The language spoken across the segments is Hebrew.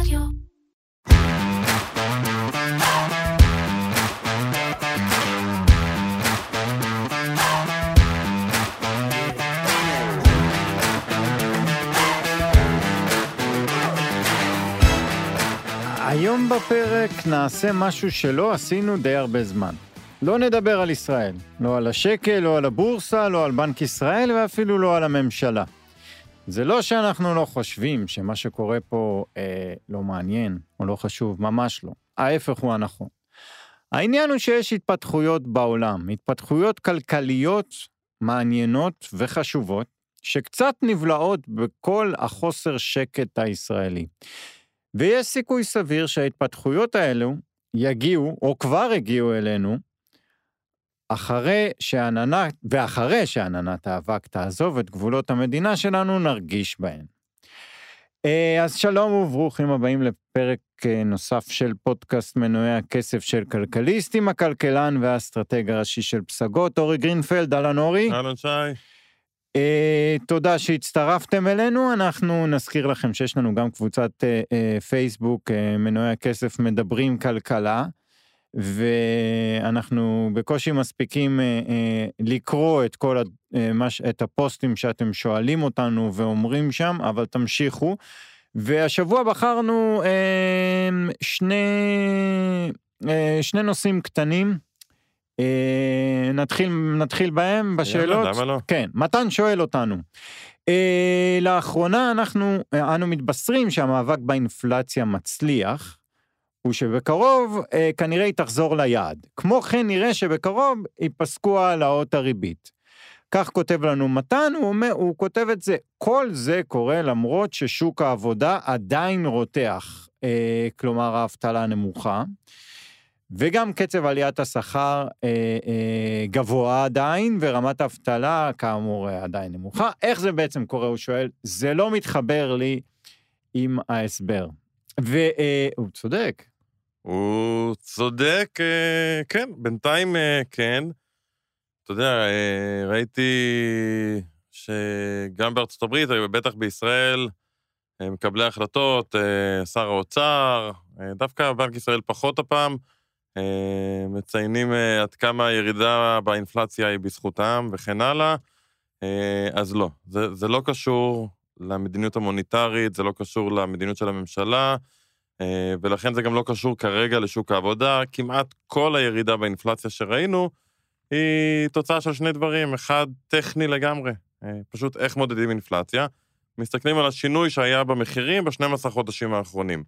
רדיו. היום בפרק נעשה משהו שלא עשינו די הרבה זמן. לא נדבר על ישראל, לא על השקל, לא על הבורסה, לא על בנק ישראל ואפילו לא על הממשלה. זה לא שאנחנו לא חושבים שמה שקורה פה אה, לא מעניין או לא חשוב, ממש לא. ההפך הוא הנכון. העניין הוא שיש התפתחויות בעולם, התפתחויות כלכליות מעניינות וחשובות, שקצת נבלעות בכל החוסר שקט הישראלי. ויש סיכוי סביר שההתפתחויות האלו יגיעו, או כבר הגיעו אלינו, אחרי שעננת, ואחרי שעננת האבק תעזוב את גבולות המדינה שלנו, נרגיש בהן. אה, אז שלום וברוכים הבאים לפרק אה, נוסף של פודקאסט מנועי הכסף של כלכליסט עם הכלכלן והאסטרטג הראשי של פסגות, אורי גרינפלד, אהלן אורי. אהלן שי. אה, תודה שהצטרפתם אלינו, אנחנו נזכיר לכם שיש לנו גם קבוצת אה, אה, פייסבוק, אה, מנועי הכסף מדברים כלכלה, ואנחנו בקושי מספיקים אה, אה, לקרוא את כל, אה, מש, את הפוסטים שאתם שואלים אותנו ואומרים שם, אבל תמשיכו. והשבוע בחרנו uh, שני, uh, שני נושאים קטנים. אה, נתחיל, נתחיל בהם בשאלות. יאללה, למה לא? כן, מתן שואל אותנו. אה, לאחרונה אנחנו, אה, אנו מתבשרים שהמאבק באינפלציה מצליח, ושבקרוב אה, כנראה היא תחזור ליעד. כמו כן נראה שבקרוב ייפסקו העלאות הריבית. כך כותב לנו מתן, הוא, אומר, הוא כותב את זה, כל זה קורה למרות ששוק העבודה עדיין רותח, אה, כלומר האבטלה נמוכה. וגם קצב עליית השכר אה, אה, גבוה עדיין, ורמת האבטלה כאמור אה, עדיין נמוכה. איך זה בעצם קורה, הוא שואל, זה לא מתחבר לי עם ההסבר. והוא אה, צודק. הוא צודק, אה, כן, בינתיים אה, כן. אתה יודע, אה, ראיתי שגם בארצות הברית, בטח בישראל, מקבלי החלטות, אה, שר האוצר, דווקא בנק ישראל פחות הפעם, מציינים עד כמה הירידה באינפלציה היא בזכותם וכן הלאה, אה, אז לא, זה, זה לא קשור למדיניות המוניטרית, זה לא קשור למדיניות של הממשלה, ולכן זה גם לא קשור כרגע לשוק העבודה. כמעט כל הירידה באינפלציה שראינו היא תוצאה של שני דברים, אחד טכני לגמרי, פשוט איך מודדים אינפלציה. מסתכלים על השינוי שהיה במחירים ב-12 חודשים האחרונים.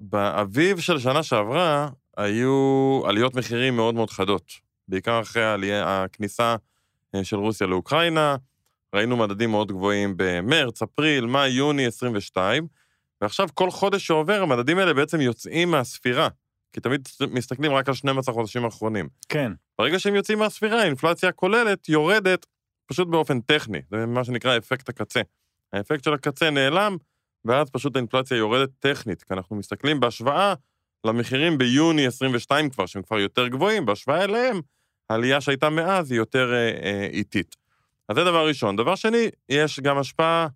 באביב של שנה שעברה היו עליות מחירים מאוד מאוד חדות, בעיקר אחרי העלייה, הכניסה אה, של רוסיה לאוקראינה, ראינו מדדים מאוד גבוהים במרץ, אפריל, מאי, יוני 22, ועכשיו כל חודש שעובר המדדים האלה בעצם יוצאים מהספירה, כי תמיד מסתכלים רק על 12 חודשים האחרונים. כן. ברגע שהם יוצאים מהספירה, האינפלציה הכוללת יורדת פשוט באופן טכני, זה מה שנקרא אפקט הקצה. האפקט של הקצה נעלם, ואז פשוט האינפלציה יורדת טכנית, כי אנחנו מסתכלים בהשוואה למחירים ביוני 22 כבר, שהם כבר יותר גבוהים, בהשוואה אליהם, העלייה שהייתה מאז היא יותר אה, אה, איטית. אז זה דבר ראשון. דבר שני, יש גם השפעה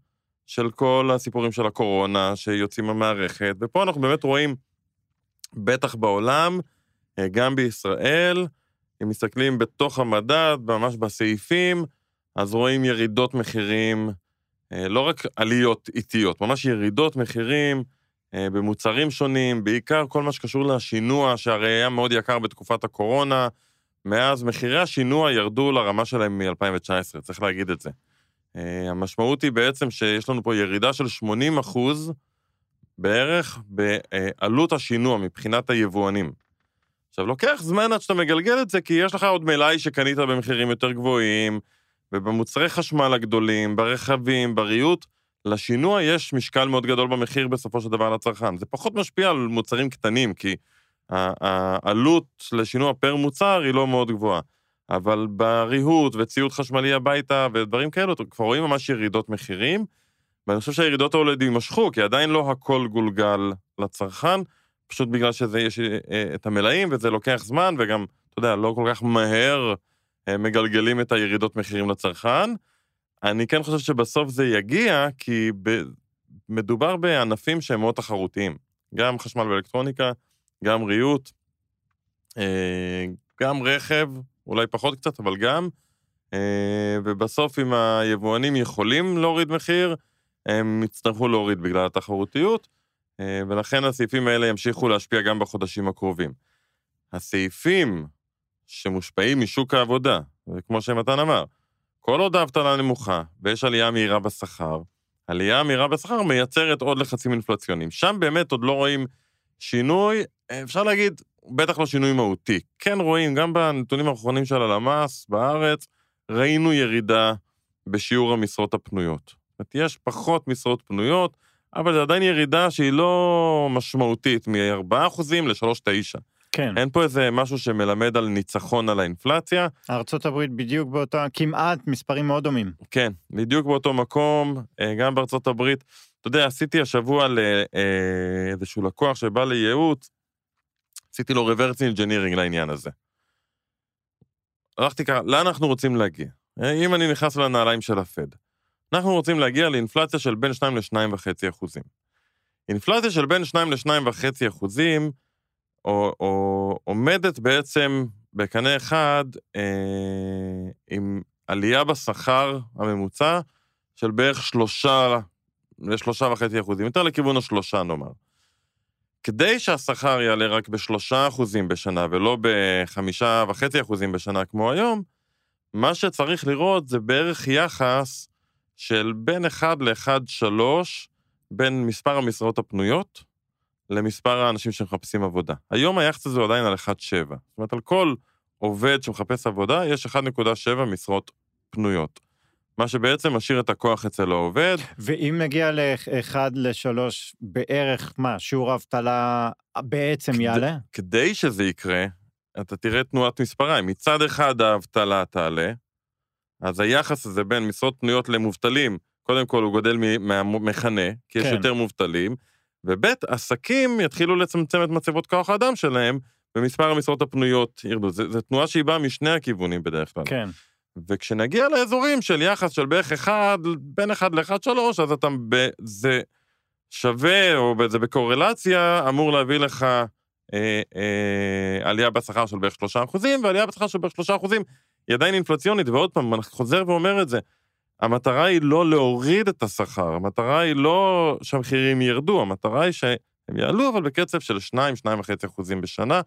של כל הסיפורים של הקורונה שיוצאים מהמערכת, ופה אנחנו באמת רואים, בטח בעולם, אה, גם בישראל, אם מסתכלים בתוך המדד, ממש בסעיפים, אז רואים ירידות מחירים אה, לא רק עליות איטיות, ממש ירידות מחירים אה, במוצרים שונים, בעיקר כל מה שקשור לשינוע, שהרי היה מאוד יקר בתקופת הקורונה. מאז מחירי השינוע ירדו לרמה שלהם מ-2019, צריך להגיד את זה. אה, המשמעות היא בעצם שיש לנו פה ירידה של 80 אחוז בערך בעלות השינוע מבחינת היבואנים. עכשיו, לוקח זמן עד שאתה מגלגל את זה, כי יש לך עוד מלאי שקנית במחירים יותר גבוהים, ובמוצרי חשמל הגדולים, ברכבים, בריהוט, לשינוע יש משקל מאוד גדול במחיר בסופו של דבר לצרכן. זה פחות משפיע על מוצרים קטנים, כי העלות לשינוע פר מוצר היא לא מאוד גבוהה. אבל בריהוט וציוד חשמלי הביתה ודברים כאלו, כבר רואים ממש ירידות מחירים, ואני חושב שהירידות האלה יימשכו, כי עדיין לא הכל גולגל לצרכן, פשוט בגלל שזה יש אה, את המלאים וזה לוקח זמן, וגם, אתה יודע, לא כל כך מהר מגלגלים את הירידות מחירים לצרכן. אני כן חושב שבסוף זה יגיע, כי ב... מדובר בענפים שהם מאוד תחרותיים. גם חשמל ואלקטרוניקה, גם ריהוט, אה, גם רכב, אולי פחות קצת, אבל גם. אה, ובסוף, אם היבואנים יכולים להוריד מחיר, הם יצטרכו להוריד בגלל התחרותיות, אה, ולכן הסעיפים האלה ימשיכו להשפיע גם בחודשים הקרובים. הסעיפים שמושפעים משוק העבודה, וכמו שמתן אמר, כל עוד האבטלה נמוכה ויש עלייה מהירה בשכר, עלייה מהירה בשכר מייצרת עוד לחצים אינפלציוניים. שם באמת עוד לא רואים שינוי, אפשר להגיד, בטח לא שינוי מהותי. כן רואים, גם בנתונים האחרונים של הלמ"ס בארץ, ראינו ירידה בשיעור המשרות הפנויות. זאת אומרת, יש פחות משרות פנויות, אבל זו עדיין ירידה שהיא לא משמעותית, מ-4% ל-3.9%. כן. אין פה איזה משהו שמלמד על ניצחון על האינפלציה. ארה"ב בדיוק באותה, כמעט מספרים מאוד דומים. כן, בדיוק באותו מקום, אה, גם בארצות הברית. אתה יודע, עשיתי השבוע לאיזשהו אה, לקוח שבא לייעוץ, עשיתי לו reverse engineering לעניין הזה. הלכתי ככה, לאן אנחנו רוצים להגיע? אה, אם אני נכנס לנעליים של הפד, אנחנו רוצים להגיע לאינפלציה של בין 2 ל-2.5 אחוזים. אינפלציה של בין 2 ל-2.5 אחוזים, או, או, עומדת בעצם בקנה אחד אה, עם עלייה בשכר הממוצע של בערך שלושה לשלושה וחצי אחוזים, יותר לכיוון השלושה נאמר. כדי שהשכר יעלה רק בשלושה אחוזים בשנה ולא בחמישה וחצי אחוזים בשנה כמו היום, מה שצריך לראות זה בערך יחס של בין 1 ל-1.3 בין מספר המשרות הפנויות למספר האנשים שמחפשים עבודה. היום היחס הזה הוא עדיין על 1.7. זאת אומרת, על כל עובד שמחפש עבודה, יש 1.7 משרות פנויות. מה שבעצם משאיר את הכוח אצל העובד. ואם נגיע ל-1 ל-3, בערך מה, שיעור האבטלה בעצם כדי, יעלה? כדי שזה יקרה, אתה תראה תנועת מספריים. מצד אחד האבטלה תעלה, אז היחס הזה בין משרות פנויות למובטלים, קודם כל הוא גודל מהמכנה, כי יש כן. יותר מובטלים, וב', עסקים יתחילו לצמצם את מצבות כוח האדם שלהם, ומספר המשרות הפנויות ירדו. זו תנועה שהיא באה משני הכיוונים בדרך כלל. כן. וכשנגיע לאזורים של יחס של בערך אחד, בין אחד לאחד שלוש, אז אתה, זה שווה, או זה בקורלציה, אמור להביא לך אה, אה, עלייה בשכר של בערך שלושה אחוזים, ועלייה בשכר של בערך שלושה אחוזים היא עדיין אינפלציונית, ועוד פעם, אני חוזר ואומר את זה, המטרה היא לא להוריד את השכר, המטרה היא לא שהמחירים ירדו, המטרה היא שהם יעלו, אבל בקצב של 2-2.5 אחוזים בשנה.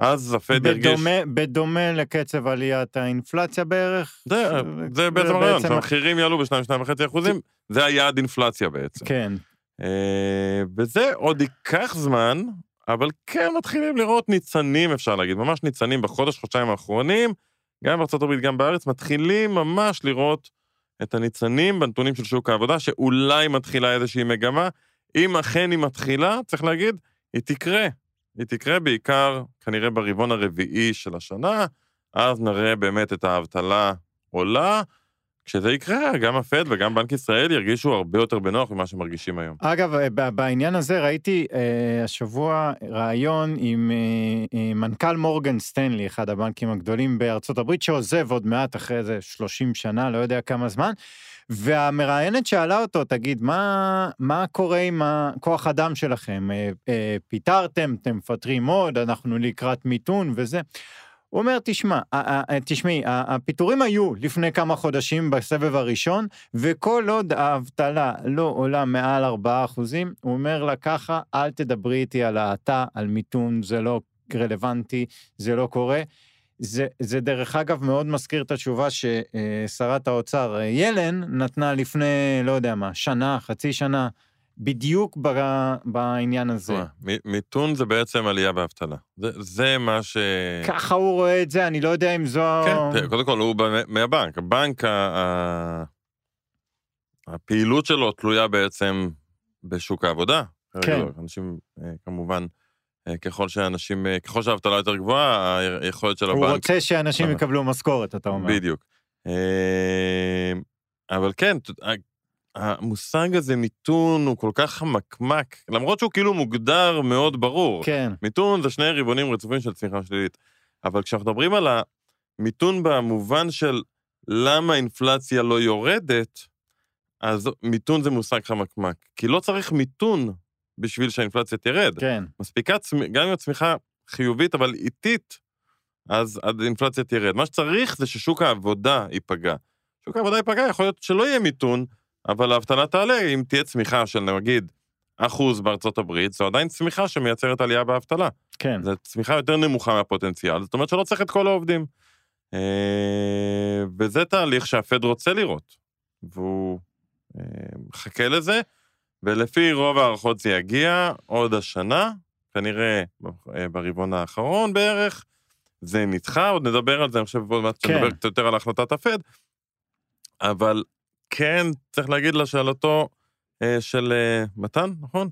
אז הפד ירגיש... בדומה לקצב עליית האינפלציה בערך? זה, ש... זה בעצם הרעיון, שהמחירים יעלו ב-2-2.5 אחוזים, זה היעד אינפלציה בעצם. כן. אה, וזה עוד ייקח זמן, אבל כן מתחילים לראות ניצנים, אפשר להגיד, ממש ניצנים בחודש, חודשיים האחרונים, גם בארצות הברית, גם בארץ, מתחילים ממש לראות את הניצנים בנתונים של שוק העבודה, שאולי מתחילה איזושהי מגמה. אם אכן היא מתחילה, צריך להגיד, היא תקרה. היא תקרה בעיקר, כנראה ברבעון הרביעי של השנה, אז נראה באמת את האבטלה עולה. כשזה יקרה, גם הפד וגם בנק ישראל ירגישו הרבה יותר בנוח ממה שמרגישים היום. אגב, בעניין הזה ראיתי אה, השבוע ראיון עם אה, אה, מנכ"ל מורגן סטנלי, אחד הבנקים הגדולים בארצות הברית, שעוזב עוד מעט אחרי איזה 30 שנה, לא יודע כמה זמן, והמראיינת שאלה אותו, תגיד, מה, מה קורה עם הכוח אדם שלכם? אה, אה, פיטרתם, אתם מפטרים עוד, אנחנו לקראת מיתון וזה. הוא אומר, תשמע, תשמעי, הפיטורים היו לפני כמה חודשים בסבב הראשון, וכל עוד האבטלה לא עולה מעל 4 אחוזים, הוא אומר לה ככה, אל תדברי איתי על האטה, על מיתון, זה לא רלוונטי, זה לא קורה. זה, זה דרך אגב מאוד מזכיר את התשובה ששרת האוצר ילן נתנה לפני, לא יודע מה, שנה, חצי שנה, בדיוק בעניין הזה. מיתון זה בעצם עלייה באבטלה. זה, זה מה ש... ככה הוא רואה את זה, אני לא יודע אם זו... כן, קודם כל הוא מהבנק. הבנק, ה... הפעילות שלו תלויה בעצם בשוק העבודה. כן. אנשים, אה, כמובן, אה, ככל שאנשים, אה, ככל שהאבטלה יותר גבוהה, היכולת של הבנק... הוא רוצה שאנשים יקבלו משכורת, אתה אומר. בדיוק. אבל כן, המושג הזה מיתון הוא כל כך חמקמק, למרות שהוא כאילו מוגדר מאוד ברור. כן. מיתון זה שני רבעונים רצופים של צמיחה שלילית. אבל כשאנחנו מדברים על המיתון במובן של למה אינפלציה לא יורדת, אז מיתון זה מושג חמקמק, כי לא צריך מיתון בשביל שהאינפלציה תרד. כן. מספיקה, גם אם הצמיחה חיובית אבל איטית, אז האינפלציה תרד. מה שצריך זה ששוק העבודה ייפגע. שוק העבודה ייפגע, יכול להיות שלא יהיה מיתון, אבל האבטלה תעלה אם תהיה צמיחה של נגיד אחוז בארצות הברית, זו עדיין צמיחה שמייצרת עלייה באבטלה. כן. זו צמיחה יותר נמוכה מהפוטנציאל, זאת אומרת שלא צריך את כל העובדים. אה, וזה תהליך שהפד רוצה לראות, והוא אה, מחכה לזה, ולפי רוב ההערכות זה יגיע עוד השנה, כנראה אה, ברבעון האחרון בערך. זה נדחה, עוד נדבר על זה, אני חושב עוד מעט כן. נדבר קצת יותר על החלטת הפד, אבל כן, צריך להגיד לשאלתו אה, של אה, מתן, נכון?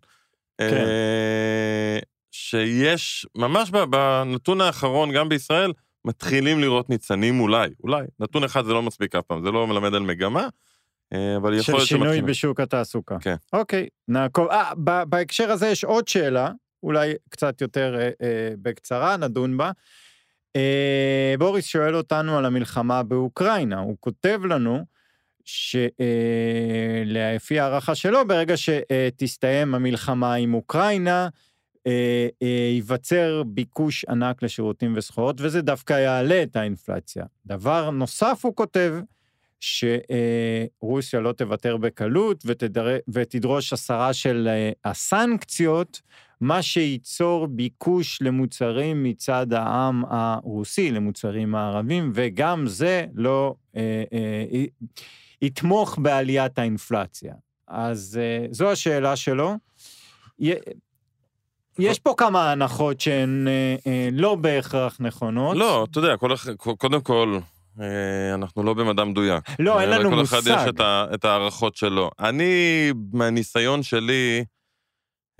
כן. אה, שיש, ממש בנתון האחרון, גם בישראל, מתחילים לראות ניצנים אולי, אולי. נתון אחד זה לא מספיק אף פעם, זה לא מלמד על מגמה, אה, אבל יכול של להיות שינוי שמתחילים. בשוק התעסוקה. כן. אוקיי, נעקוב. אה, בהקשר הזה יש עוד שאלה, אולי קצת יותר אה, אה, בקצרה, נדון בה. אה, בוריס שואל אותנו על המלחמה באוקראינה. הוא כותב לנו שלפי הערכה שלו, ברגע שתסתיים המלחמה עם אוקראינה, אה, אה, ייווצר ביקוש ענק לשירותים וסחורות, וזה דווקא יעלה את האינפלציה. דבר נוסף, הוא כותב, שרוסיה לא תוותר בקלות ותדר... ותדרוש הסרה של אה, הסנקציות, מה שייצור ביקוש למוצרים מצד העם הרוסי, למוצרים הערבים, וגם זה לא אה, אה, יתמוך בעליית האינפלציה. אז אה, זו השאלה שלו. יש פה כמה הנחות שהן אה, אה, לא בהכרח נכונות. לא, אתה יודע, כל, קודם כל, אנחנו לא במדע מדויק. לא, אין אה, לנו לכל אחד מושג. יש את, ה, את ההערכות שלו. אני, מהניסיון שלי,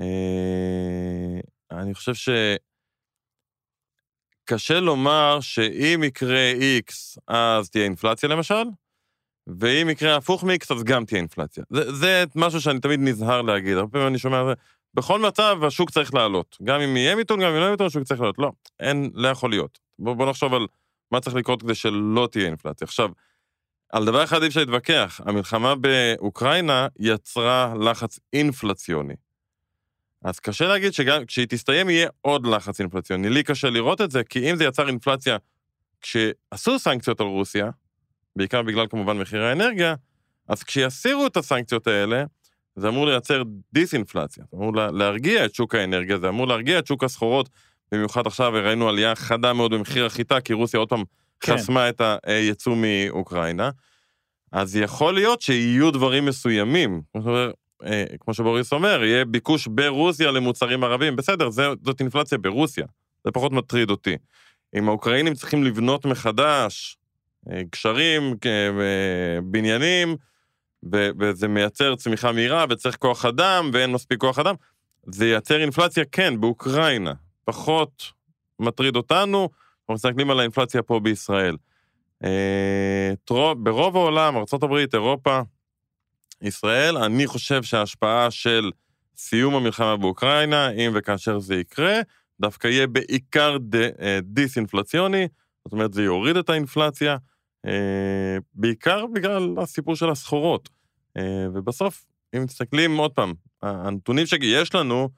אה, אני חושב ש... קשה לומר שאם יקרה X, אז תהיה אינפלציה למשל, ואם יקרה הפוך מ-X, אז גם תהיה אינפלציה. זה, זה משהו שאני תמיד נזהר להגיד, הרבה פעמים אני שומע, בכל מצב השוק צריך לעלות. גם אם יהיה מיתון, גם אם לא יהיה מיתון, השוק צריך לעלות. לא, אין, לא יכול להיות. בוא, בוא נחשוב על מה צריך לקרות כדי שלא תהיה אינפלציה. עכשיו, על דבר אחד אי אפשר להתווכח, המלחמה באוקראינה יצרה לחץ אינפלציוני. אז קשה להגיד שגם כשהיא תסתיים יהיה עוד לחץ אינפלציוני. לי קשה לראות את זה, כי אם זה יצר אינפלציה כשעשו סנקציות על רוסיה, בעיקר בגלל כמובן מחיר האנרגיה, אז כשיסירו את הסנקציות האלה, זה אמור לייצר דיסאינפלציה, זה אמור לה- להרגיע את שוק האנרגיה, זה אמור להרגיע את שוק הסחורות, במיוחד עכשיו ראינו עלייה חדה מאוד במחיר החיטה, כי רוסיה עוד פעם כן. חסמה את היצוא מאוקראינה. אז יכול להיות שיהיו דברים מסוימים, כמו אה, כמו שבוריס אומר, יהיה ביקוש ברוסיה למוצרים ערבים, בסדר, זה, זאת אינפלציה ברוסיה, זה פחות מטריד אותי. אם האוקראינים צריכים לבנות מחדש אה, גשרים, אה, בניינים, וזה מייצר צמיחה מהירה וצריך כוח אדם ואין מספיק כוח אדם, זה ייצר אינפלציה, כן, באוקראינה. פחות מטריד אותנו, אנחנו מסתכלים על האינפלציה פה בישראל. אה, ברוב העולם, ארה"ב, אירופה, ישראל, אני חושב שההשפעה של סיום המלחמה באוקראינה, אם וכאשר זה יקרה, דווקא יהיה בעיקר אה, דיסאינפלציוני, זאת אומרת, זה יוריד את האינפלציה, אה, בעיקר בגלל הסיפור של הסחורות. ובסוף, אם מסתכלים עוד פעם, הנתונים שיש לנו,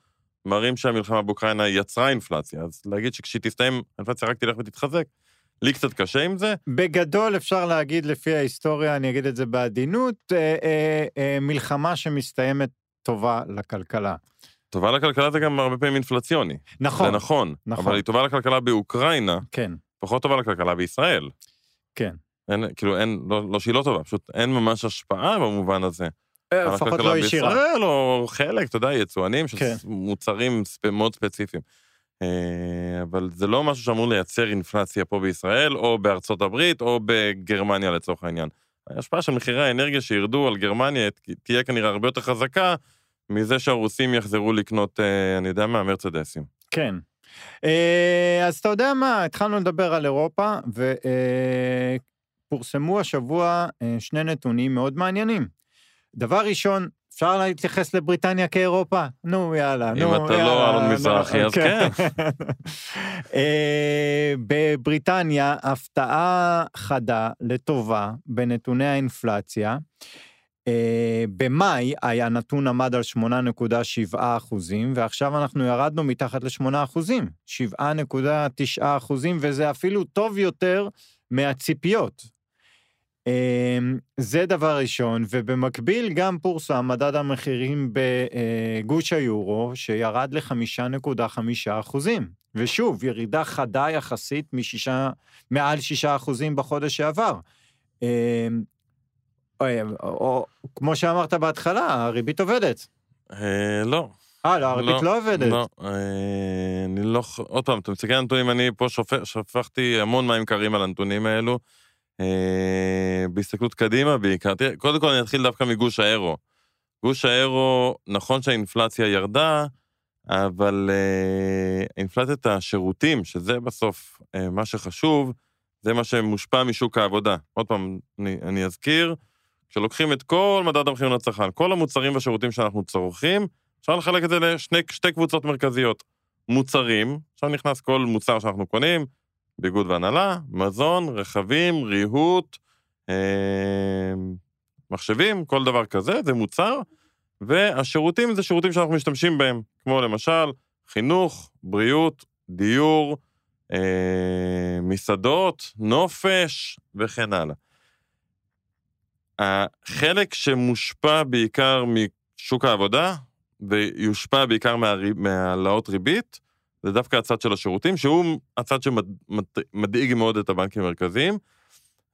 מראים שהמלחמה באוקראינה יצרה אינפלציה, אז להגיד שכשהיא תסתיים, האינפלציה רק תלך ותתחזק, לי קצת קשה עם זה. בגדול אפשר להגיד לפי ההיסטוריה, אני אגיד את זה בעדינות, אה, אה, אה, מלחמה שמסתיימת טובה לכלכלה. טובה לכלכלה זה גם הרבה פעמים אינפלציוני. נכון, זה נכון, נכון. אבל היא טובה לכלכלה באוקראינה, כן, פחות טובה לכלכלה בישראל. כן. אין, כאילו, אין, לא, לא שהיא לא טובה, פשוט אין ממש השפעה במובן הזה. אה, לפחות לא ישירה. בישראל, או חלק, אתה יודע, יצואנים של כן. מוצרים. מאוד ספציפיים. אה, אבל זה לא משהו שאמור לייצר אינפלציה פה בישראל, או בארצות הברית, או בגרמניה לצורך העניין. ההשפעה של מחירי האנרגיה שירדו על גרמניה תהיה כנראה הרבה יותר חזקה מזה שהרוסים יחזרו לקנות, אה, אני יודע מה, מרצדסים. כן. אז אתה יודע מה, התחלנו לדבר על אירופה, ופורסמו השבוע שני נתונים מאוד מעניינים. דבר ראשון, אפשר להתייחס לבריטניה כאירופה? נו, יאללה, אם נו, אתה לא יאללה, אלון נו, מזרחי, אז כן. אה, בבריטניה, הפתעה חדה לטובה בנתוני האינפלציה. אה, במאי היה נתון עמד על 8.7 אחוזים, ועכשיו אנחנו ירדנו מתחת ל-8 אחוזים, 7.9 אחוזים, וזה אפילו טוב יותר מהציפיות. אה, זה דבר ראשון, ובמקביל גם פורסם מדד המחירים בגוש היורו, שירד ל-5.5 אחוזים. ושוב, ירידה חדה יחסית משישה, מעל 6 אחוזים בחודש שעבר. אה, או, או כמו שאמרת בהתחלה, הריבית עובדת. אה, לא. אה, לא, הריבית לא עובדת. לא, אה, אני לא... עוד פעם, אתה מסתכל על הנתונים, אני פה שופך, שפכתי המון מים קרים על הנתונים האלו. אה, בהסתכלות קדימה בעיקר. תראה, קודם כל אני אתחיל דווקא מגוש האירו. גוש האירו, נכון שהאינפלציה ירדה, אבל אה, אינפלציית השירותים, שזה בסוף אה, מה שחשוב, זה מה שמושפע משוק העבודה. עוד פעם, אני, אני אזכיר, כשלוקחים את כל מדד המחירים לצרכן, כל המוצרים והשירותים שאנחנו צורכים, אפשר לחלק את זה לשתי קבוצות מרכזיות. מוצרים, עכשיו נכנס כל מוצר שאנחנו קונים, ביגוד והנהלה, מזון, רכבים, ריהוט, אה, מחשבים, כל דבר כזה, זה מוצר, והשירותים זה שירותים שאנחנו משתמשים בהם, כמו למשל חינוך, בריאות, דיור, אה, מסעדות, נופש וכן הלאה. החלק שמושפע בעיקר משוק העבודה, ויושפע בעיקר מהעלאות ריבית, זה דווקא הצד של השירותים, שהוא הצד שמדאיג מאוד את הבנקים המרכזיים.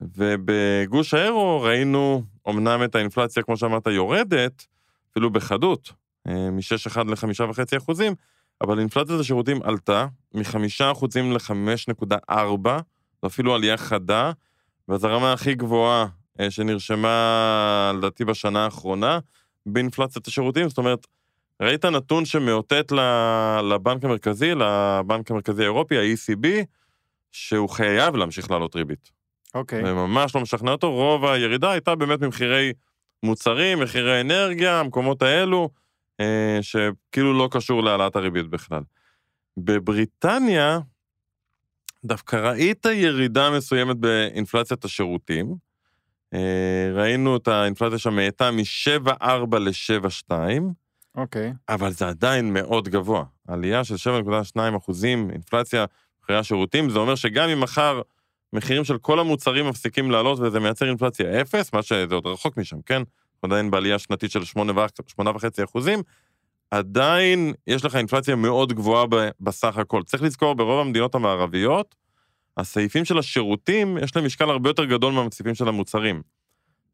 ובגוש האירו ראינו אמנם את האינפלציה, כמו שאמרת, יורדת, אפילו בחדות, אה, מ-6.1 ל-5.5 אחוזים, אבל אינפלציית השירותים עלתה מ-5 אחוזים ל-5.4, זו אפילו עלייה חדה, וזו הרמה הכי גבוהה אה, שנרשמה, לדעתי, בשנה האחרונה באינפלציית השירותים. זאת אומרת, ראית נתון שמאותת לבנק המרכזי, לבנק המרכזי האירופי, ה-ECB, שהוא חייב להמשיך לעלות ריבית. אוקיי. Okay. וממש לא משכנע אותו, רוב הירידה הייתה באמת ממחירי מוצרים, מחירי אנרגיה, המקומות האלו, אה, שכאילו לא קשור להעלאת הריבית בכלל. בבריטניה, דווקא ראית ירידה מסוימת באינפלציית השירותים. אה, ראינו את האינפלציה שם מאטה מ-7.4 ל-7.2. אוקיי. אבל זה עדיין מאוד גבוה. עלייה של 7.2 אחוזים, אינפלציה מחירי השירותים, זה אומר שגם אם מחר מחירים של כל המוצרים מפסיקים לעלות וזה מייצר אינפלציה אפס, מה שזה עוד רחוק משם, כן? עדיין בעלייה שנתית של 8.5 אחוזים, עדיין יש לך אינפלציה מאוד גבוהה בסך הכל. צריך לזכור, ברוב המדינות המערביות, הסעיפים של השירותים, יש להם משקל הרבה יותר גדול מהסעיפים של המוצרים.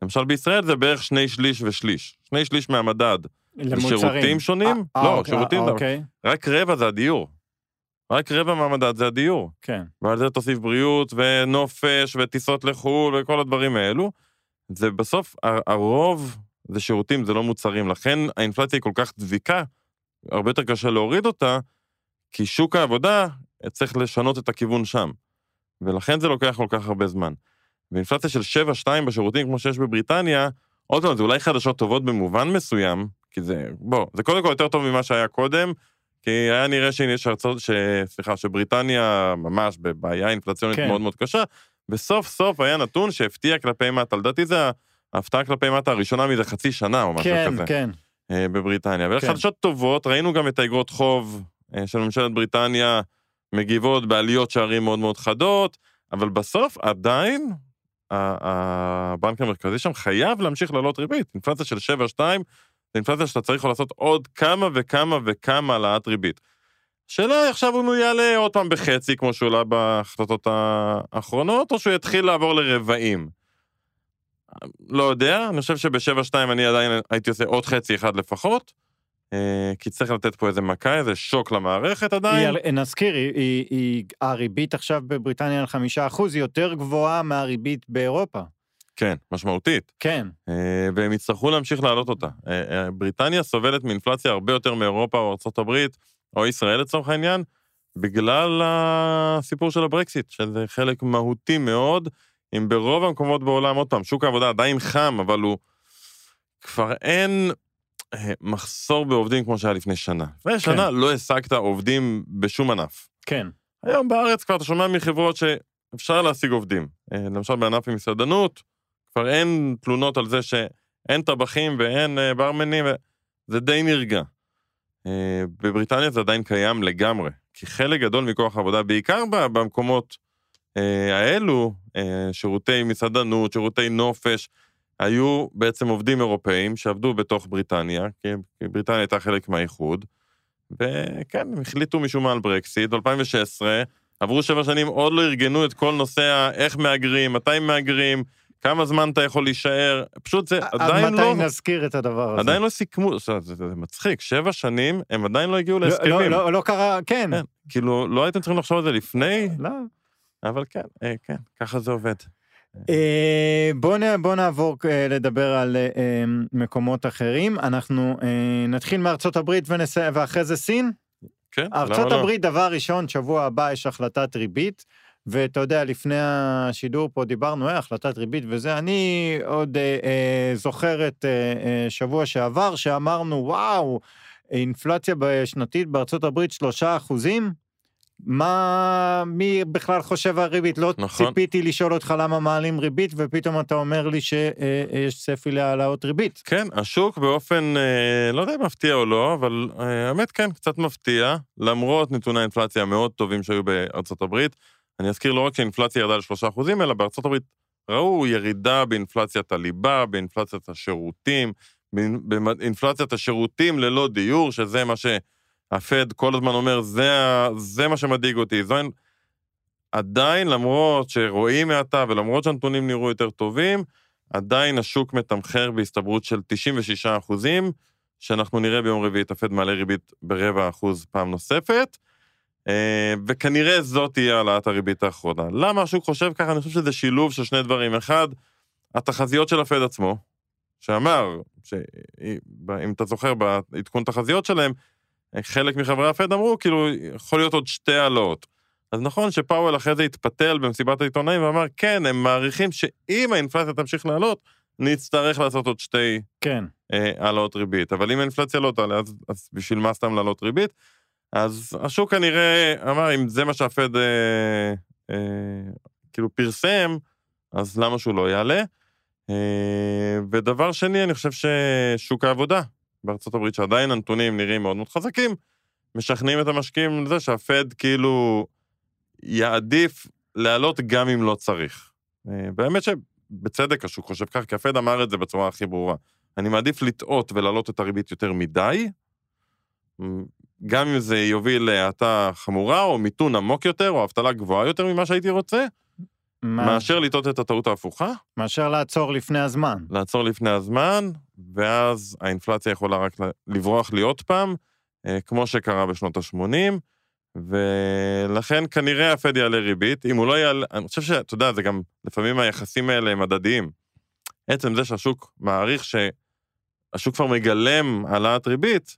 למשל בישראל זה בערך שני שליש ושליש. שני שליש מהמדד. למוצרים. שירותים אה, שונים? 아, לא, אוקיי, שירותים. אה, אוקיי. רק רבע זה הדיור. רק רבע מהמדד זה הדיור. כן. ועל זה תוסיף בריאות ונופש וטיסות לחו"ל וכל הדברים האלו. זה בסוף, הרוב זה שירותים, זה לא מוצרים. לכן האינפלציה היא כל כך דביקה, הרבה יותר קשה להוריד אותה, כי שוק העבודה צריך לשנות את הכיוון שם. ולכן זה לוקח כל כך הרבה זמן. ואינפלציה של 7-2 בשירותים, כמו שיש בבריטניה, עוד פעם, זה אולי חדשות טובות במובן מסוים, כי זה, בוא, זה קודם כל יותר טוב ממה שהיה קודם, כי היה נראה שיש ארצות, ש... סליחה, שבריטניה ממש בבעיה אינפלציונית כן. מאוד מאוד קשה, וסוף סוף היה נתון שהפתיע כלפי מטה, לדעתי זה ההפתעה כלפי מטה הראשונה מזה חצי שנה או משהו כן, כזה. כן, כן. בבריטניה. כן. ולחדשות טובות, ראינו גם את האגרות חוב אה, של ממשלת בריטניה מגיבות בעליות שערים מאוד מאוד חדות, אבל בסוף עדיין הבנק המרכזי שם חייב להמשיך לעלות ריבית. אינפלציה של 7-2, זה אינפלציה שאתה צריך לעשות עוד כמה וכמה וכמה העלאת ריבית. השאלה עכשיו אם הוא יעלה עוד פעם בחצי, כמו שהוא עלה בהחלטות האחרונות, או שהוא יתחיל לעבור לרבעים. לא יודע, אני חושב שב-7-2 אני עדיין הייתי עושה עוד חצי אחד לפחות, אה, כי צריך לתת פה איזה מכה, איזה שוק למערכת עדיין. היא, נזכיר, היא, היא, היא, הריבית עכשיו בבריטניה על חמישה אחוז, היא יותר גבוהה מהריבית באירופה. כן, משמעותית. כן. אה, והם יצטרכו להמשיך להעלות אותה. אה, בריטניה סובלת מאינפלציה הרבה יותר מאירופה או ארה"ב, או ישראל לצורך העניין, בגלל הסיפור של הברקסיט, שזה חלק מהותי מאוד, אם ברוב המקומות בעולם, עוד פעם, שוק העבודה עדיין חם, אבל הוא... כבר אין אה, מחסור בעובדים כמו שהיה לפני שנה. לפני כן. שנה לא השגת עובדים בשום ענף. כן. היום בארץ כבר אתה שומע מחברות שאפשר להשיג עובדים. אה, למשל בענף המסעדנות, כבר אין תלונות על זה אין טבחים ואין אה, ברמנים, זה די נרגע. אה, בבריטניה זה עדיין קיים לגמרי, כי חלק גדול מכוח העבודה, בעיקר במקומות אה, האלו, שירותי מסעדנות, שירותי נופש, היו בעצם עובדים אירופאים שעבדו בתוך בריטניה, כי בריטניה הייתה חלק מהאיחוד, וכן, הם החליטו משום מה על ברקסיט, ב-2016, עברו שבע שנים, עוד לא ארגנו את כל נושא איך מהגרים, מתי מהגרים, כמה זמן אתה יכול להישאר, פשוט זה עדיין לא... עד מתי נזכיר את הדבר הזה? עדיין לא סיכמו, זה, זה, זה מצחיק, שבע שנים, הם עדיין לא הגיעו להסכמים. לא, לא, לא קרה, כן. כן. כאילו, לא הייתם צריכים לחשוב על זה לפני? לא. אבל כן, אה, כן, ככה זה עובד. אה, בואו נעבור אה, לדבר על אה, מקומות אחרים. אנחנו נתחיל מארצות הברית ואחרי זה סין. כן, למה לא? ארצות הברית, דבר ראשון, שבוע הבא יש החלטת ריבית. ואתה יודע, לפני השידור פה דיברנו, אה, החלטת ריבית וזה, אני עוד אה, אה, זוכר את אה, אה, שבוע שעבר, שאמרנו, וואו, אינפלציה שנתית בארצות הברית שלושה אחוזים, מה, מי בכלל חושב על ריבית? לא נכון. ציפיתי לשאול אותך למה מעלים ריבית, ופתאום אתה אומר לי שיש צפי להעלאות ריבית. כן, השוק באופן, אה, לא יודע אם מפתיע או לא, אבל אה, האמת כן, קצת מפתיע, למרות נתוני האינפלציה המאוד טובים שהיו בארצות הברית. אני אזכיר לא רק שהאינפלציה ירדה ל-3%, אלא בארצות הברית ראו ירידה באינפלציית הליבה, באינפלציית השירותים, באינפלציית השירותים ללא דיור, שזה מה ש... הפד כל הזמן אומר, זה, זה מה שמדאיג אותי. זו... עדיין, למרות שרואים מעטה ולמרות שהנתונים נראו יותר טובים, עדיין השוק מתמחר בהסתברות של 96 אחוזים, שאנחנו נראה ביום רביעי את הפד מעלה ריבית ברבע אחוז פעם נוספת, וכנראה זאת תהיה העלאת הריבית האחרונה. למה השוק חושב ככה? אני חושב שזה שילוב של שני דברים. אחד, התחזיות של הפד עצמו, שאמר, אם אתה זוכר בעדכון תחזיות שלהם, חלק מחברי הפד אמרו, כאילו, יכול להיות עוד שתי העלאות. אז נכון שפאוול אחרי זה התפתל במסיבת העיתונאים ואמר, כן, הם מעריכים שאם האינפלציה תמשיך לעלות, נצטרך לעשות עוד שתי כן. אה, העלאות ריבית. אבל אם האינפלציה לא תעלה, אז, אז בשביל מה סתם לעלות ריבית? אז השוק כנראה אמר, אם זה מה שהפד אה, אה, כאילו פרסם, אז למה שהוא לא יעלה? אה, ודבר שני, אני חושב ששוק העבודה, בארצות הברית, שעדיין הנתונים נראים מאוד מאוד חזקים, משכנעים את המשקיעים לזה שהפד כאילו יעדיף להעלות גם אם לא צריך. אה, שבצדק השוק חושב כך, כי הפד אמר את זה בצורה הכי ברורה. אני מעדיף לטעות ולהעלות את הריבית יותר מדי, גם אם זה יוביל להאטה חמורה, או מיתון עמוק יותר, או אבטלה גבוהה יותר ממה שהייתי רוצה, מה? מאשר לטעות את הטעות ההפוכה. מאשר לעצור לפני הזמן. לעצור לפני הזמן, ואז האינפלציה יכולה רק לברוח לי עוד פעם, אה, כמו שקרה בשנות ה-80, ולכן כנראה הפד יעלה ריבית. אם הוא לא יעלה, אני חושב שאתה יודע, זה גם, לפעמים היחסים האלה הם הדדיים. עצם זה שהשוק מעריך שהשוק כבר מגלם העלאת ריבית,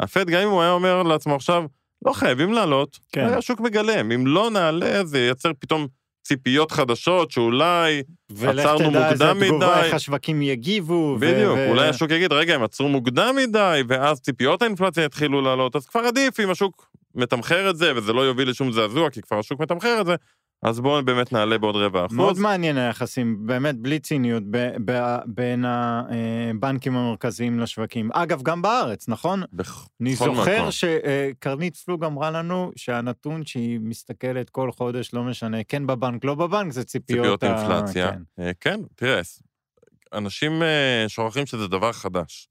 הפד, גם אם הוא היה אומר לעצמו עכשיו, לא חייבים לעלות, כן. השוק מגלם. אם לא נעלה, זה ייצר פתאום ציפיות חדשות שאולי עצרנו מוקדם מדי. ולך תדע איזה תגובה, איך השווקים יגיבו. בדיוק, ו... אולי השוק יגיד, רגע, הם עצרו מוקדם מדי, ואז ציפיות האינפלציה יתחילו לעלות, אז כבר עדיף אם השוק מתמחר את זה, וזה לא יוביל לשום זעזוע, כי כבר השוק מתמחר את זה, אז בואו באמת נעלה בעוד רבע אחוז. מאוד מעניין היחסים, באמת בלי ציניות, בין הבנקים המרכזיים לשווקים. אגב, גם בארץ, נכון? בכל אני זוכר שקרנית פלוג אמרה לנו שהנתון שהיא מסתכלת כל חודש, לא משנה, כן בבנק, לא בבנק, זה ציפיות... ציפיות אינפלציה. כן. אה, כן, תראה, אנשים אה, שוכחים שזה דבר חדש.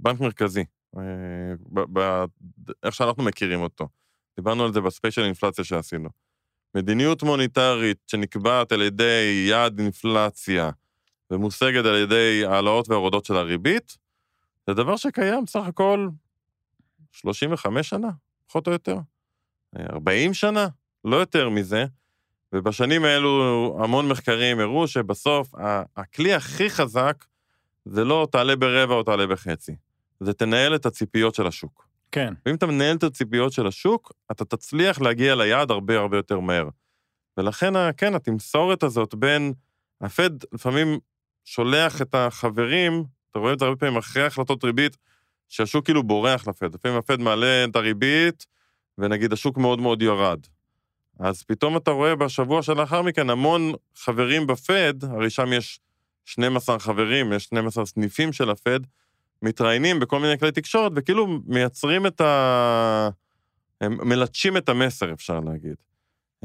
בנק מרכזי, אה, איך שאנחנו מכירים אותו. דיברנו על זה בספיישל אינפלציה שעשינו. מדיניות מוניטרית שנקבעת על ידי יעד אינפלציה ומושגת על ידי העלאות והורדות של הריבית, זה דבר שקיים סך הכל 35 שנה, פחות או יותר. 40 שנה, לא יותר מזה. ובשנים האלו המון מחקרים הראו שבסוף הכלי הכי חזק זה לא תעלה ברבע או תעלה בחצי, זה תנהל את הציפיות של השוק. כן. ואם אתה מנהל את הציפיות של השוק, אתה תצליח להגיע ליעד הרבה הרבה יותר מהר. ולכן, כן, התמסורת הזאת בין, הפד לפעמים שולח את החברים, אתה רואה את זה הרבה פעמים אחרי החלטות ריבית, שהשוק כאילו בורח לפד. לפעמים הפד מעלה את הריבית, ונגיד השוק מאוד מאוד ירד. אז פתאום אתה רואה בשבוע שלאחר מכן המון חברים בפד, הרי שם יש 12 חברים, יש 12 סניפים של הפד, מתראיינים בכל מיני כלי תקשורת, וכאילו מייצרים את ה... הם מלטשים את המסר, אפשר להגיד.